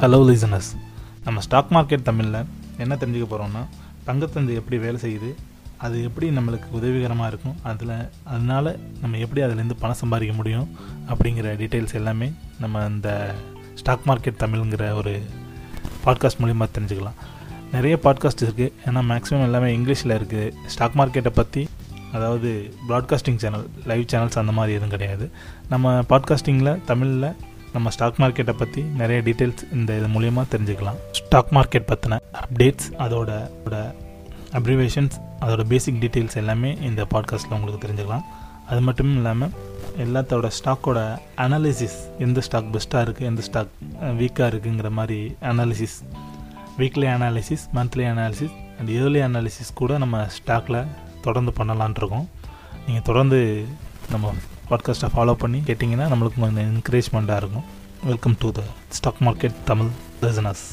Hello listeners நம்ம stock market தமிழில் என்ன தெரிஞ்சுக்க போகிறோம்னா தங்கத்தந்து எப்படி வேலை செய்யுது அது எப்படி நம்மளுக்கு உதவிகரமாக இருக்கும் அதில் அதனால நம்ம எப்படி அதுலேருந்து பணம் சம்பாதிக்க முடியும் அப்படிங்கிற டீட்டெயில்ஸ் எல்லாமே நம்ம இந்த ஸ்டாக் மார்க்கெட் தமிழ்ங்கிற ஒரு பாட்காஸ்ட் மூலிமா தெரிஞ்சுக்கலாம். நிறைய பாட்காஸ்ட் இருக்குது ஏன்னா மேக்ஸிமம் எல்லாமே இங்கிலீஷில் இருக்குது ஸ்டாக் மார்க்கெட்டை பற்றி அதாவது ப்ராட்காஸ்டிங் சேனல் லைவ் சேனல்ஸ் அந்த மாதிரி எதுவும் கிடையாது. நம்ம பாட்காஸ்டிங்கில் தமிழில் நம்ம ஸ்டாக் மார்க்கெட்டை பற்றி நிறைய டீட்டெயில்ஸ் இந்த இது மூலியமாக தெரிஞ்சுக்கலாம். ஸ்டாக் மார்க்கெட் பற்றின அப்டேட்ஸ் அதோட அப்ரிவேஷன்ஸ் அதோட பேசிக் டீட்டெயில்ஸ் எல்லாமே இந்த பாட்காஸ்ட்டில் உங்களுக்கு தெரிஞ்சுக்கலாம். அது மட்டும் இல்லாமல் எல்லாத்தோட ஸ்டாக்கோட அனாலிசிஸ் எந்த ஸ்டாக் பெஸ்ட்டாக இருக்குது எந்த ஸ்டாக் வீக்காக இருக்குங்கிற மாதிரி analysis weekly analysis monthly analysis and yearly analysis கூட நம்ம ஸ்டாக்கில் தொடர்ந்து பண்ணலான் இருக்கோம். நீங்கள் தொடர்ந்து நம்ம பாட்காஸ்ட்டை ஃபாலோ பண்ணி கேட்டிங்கன்னா நம்மளுக்கு கொஞ்சம் என்கரேஜ்மெண்ட்டாக இருக்கும். Welcome to the stock market Tamil business